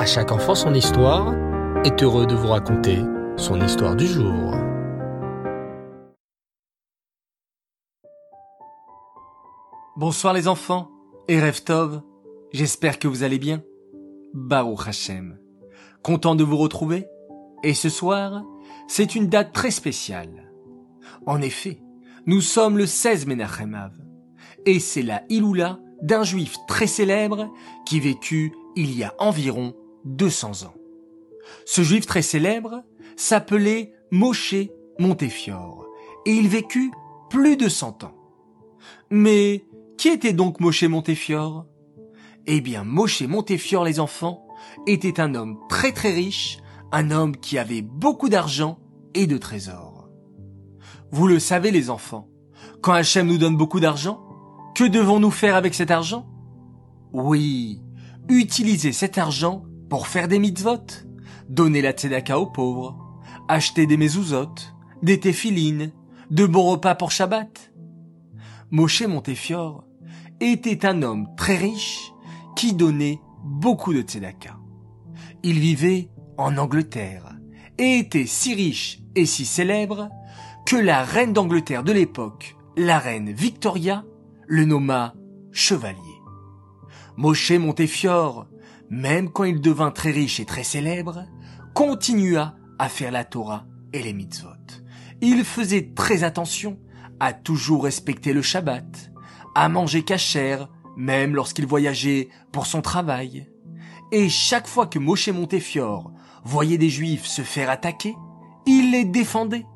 À chaque enfant son histoire est heureux de vous raconter son histoire du jour. Bonsoir les enfants et Tov, j'espère que vous allez bien. Baruch Hashem. Content de vous retrouver. Et ce soir, c'est une date très spéciale. En effet, nous sommes le 16 Menachem et c'est la Iloula d'un juif très célèbre qui vécut il y a environ 200 ans. Ce juif très célèbre s'appelait Moshe Montefiore et il vécut plus de 100 ans. Mais qui était donc Moshe Montefiore? Eh bien, Moshe Montefiore, les enfants, était un homme très très riche, un homme qui avait beaucoup d'argent et de trésors. Vous le savez, les enfants, quand Hachem nous donne beaucoup d'argent, que devons-nous faire avec cet argent? Oui, utiliser cet argent pour faire des mitzvot, donner la tzedaka aux pauvres, acheter des mezuzot, des téphilines, de bons repas pour Shabbat. Moshe Montefiore était un homme très riche qui donnait beaucoup de tzedaka. Il vivait en Angleterre et était si riche et si célèbre que la reine d'Angleterre de l'époque, la reine Victoria, le nomma chevalier. Moshe Montefiore, même quand il devint très riche et très célèbre, continua à faire la Torah et les mitzvot. Il faisait très attention à toujours respecter le Shabbat, à manger cachère, même lorsqu'il voyageait pour son travail. Et chaque fois que Moshe Montefiore voyait des Juifs se faire attaquer, il les défendait.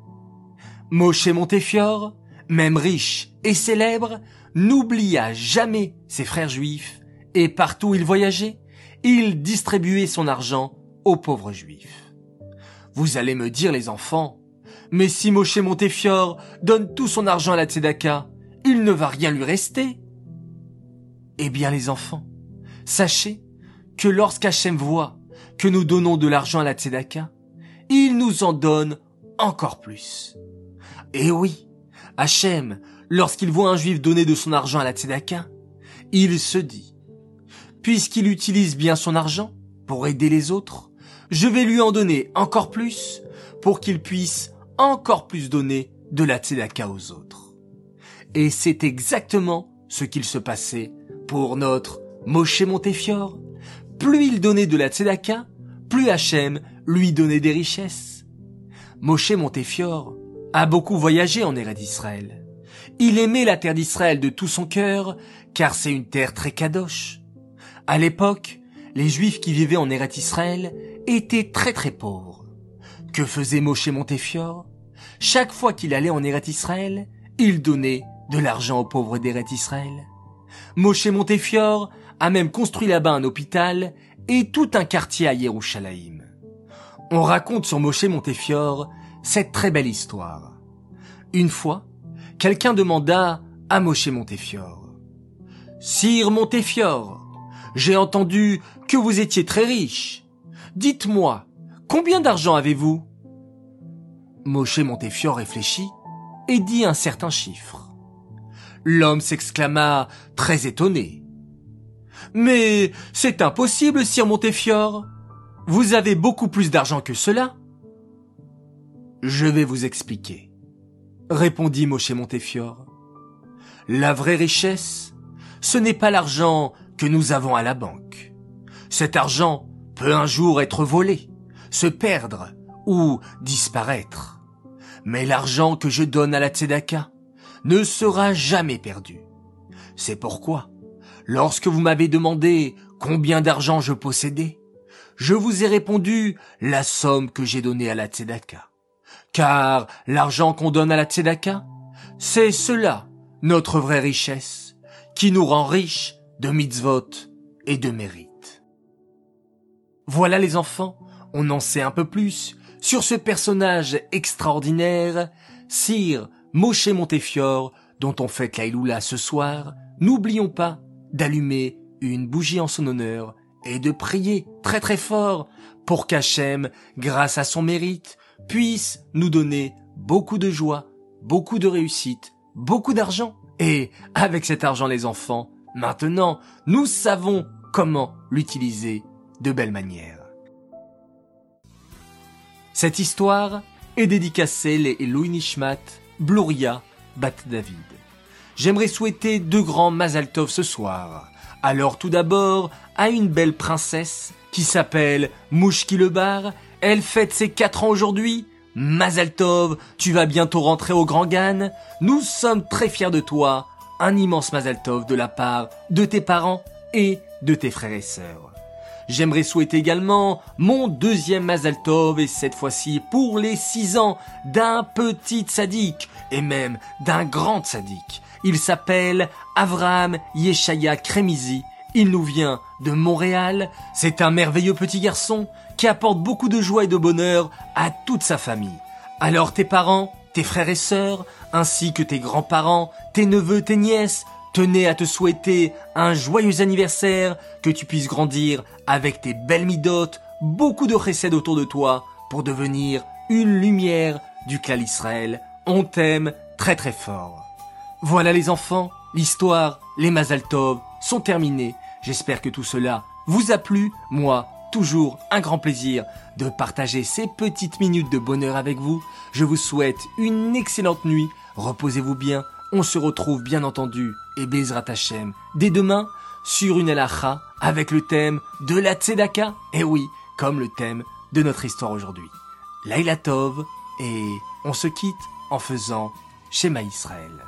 Moshe Montefiore, même riche et célèbre, n'oublia jamais ses frères juifs et partout il voyageait, il distribuait son argent aux pauvres juifs. Vous allez me dire les enfants, mais si Moshe Montefiore donne tout son argent à la Tzedaka, il ne va rien lui rester. Eh bien les enfants, sachez que lorsqu'Hachem voit que nous donnons de l'argent à la Tzedaka, il nous en donne encore plus. Et oui, Hachem, lorsqu'il voit un juif donner de son argent à la Tzedaka, il se dit, puisqu'il utilise bien son argent pour aider les autres, je vais lui en donner encore plus pour qu'il puisse encore plus donner de la tzedaka aux autres. Et c'est exactement ce qu'il se passait pour notre Moshe Montefiore. Plus il donnait de la tzedaka, plus Hachem lui donnait des richesses. Moshe Montefiore a beaucoup voyagé en Ered d'Israël. Il aimait la terre d'Israël de tout son cœur, car c'est une terre très kadosh. À l'époque, les Juifs qui vivaient en Eretz Israël étaient très très pauvres. Que faisait Moshe Montefiore? Chaque fois qu'il allait en Eretz Israël, il donnait de l'argent aux pauvres d'Eretz Israël. Moshe Montefiore a même construit là-bas un hôpital et tout un quartier à Yerushalayim. On raconte sur Moshe Montefiore cette très belle histoire. Une fois, quelqu'un demanda à Moshe Montefiore, Sire Montefiore, j'ai entendu que vous étiez très riche. Dites-moi, combien d'argent avez-vous? Moshe Montefiore réfléchit et dit un certain chiffre. L'homme s'exclama, très étonné. Mais c'est impossible, sire Montefiore. Vous avez beaucoup plus d'argent que cela. Je vais vous expliquer, répondit Moshe Montefiore. La vraie richesse, ce n'est pas l'argent que nous avons à la banque. Cet argent peut un jour être volé, se perdre ou disparaître. Mais l'argent que je donne à la Tzedaka ne sera jamais perdu. C'est pourquoi, lorsque vous m'avez demandé combien d'argent je possédais, je vous ai répondu la somme que j'ai donnée à la Tzedaka. Car l'argent qu'on donne à la Tzedaka, c'est cela, notre vraie richesse, qui nous rend riches de mitzvot et de mérite. Voilà les enfants, on en sait un peu plus sur ce personnage extraordinaire, Sire Moshe Montefiore, dont on fête la ce soir. N'oublions pas d'allumer une bougie en son honneur et de prier très très fort pour qu'Hachem, grâce à son mérite, puisse nous donner beaucoup de joie, beaucoup de réussite, beaucoup d'argent. Et avec cet argent les enfants, Maintenant, nous savons comment l'utiliser de belle manière. Cette histoire est dédicacée les Elohim Nishmat, Bluria, Bat David. J'aimerais souhaiter deux grands Mazal Tov ce soir. Alors tout d'abord, à une belle princesse qui s'appelle Mouchki le Bar. Elle fête ses quatre ans aujourd'hui. Mazal Tov, tu vas bientôt rentrer au Grand Gan. Nous sommes très fiers de toi. Un immense Mazal Tov de la part de tes parents et de tes frères et sœurs. J'aimerais souhaiter également mon deuxième Mazal Tov et cette fois-ci pour les six ans d'un petit sadique et même d'un grand sadique. Il s'appelle Avraham Yeshaya Kremizi. Il nous vient de Montréal. C'est un merveilleux petit garçon qui apporte beaucoup de joie et de bonheur à toute sa famille. Alors tes parents, tes frères et sœurs, ainsi que tes grands-parents, tes neveux, tes nièces, tenaient à te souhaiter un joyeux anniversaire, que tu puisses grandir avec tes belles midotes, beaucoup de recèdes autour de toi, pour devenir une lumière du clan Israël. On t'aime très très fort. Voilà les enfants, l'histoire, les Mazal Tov sont terminés. J'espère que tout cela vous a plu. Moi, toujours un grand plaisir de partager ces petites minutes de bonheur avec vous. Je vous souhaite une excellente nuit. Reposez-vous bien. On se retrouve bien entendu et Bezrat Hashem dès demain sur une Elacha avec le thème de la Tzedaka. Et oui, comme le thème de notre histoire aujourd'hui. Laila Tov et on se quitte en faisant Shema Israël.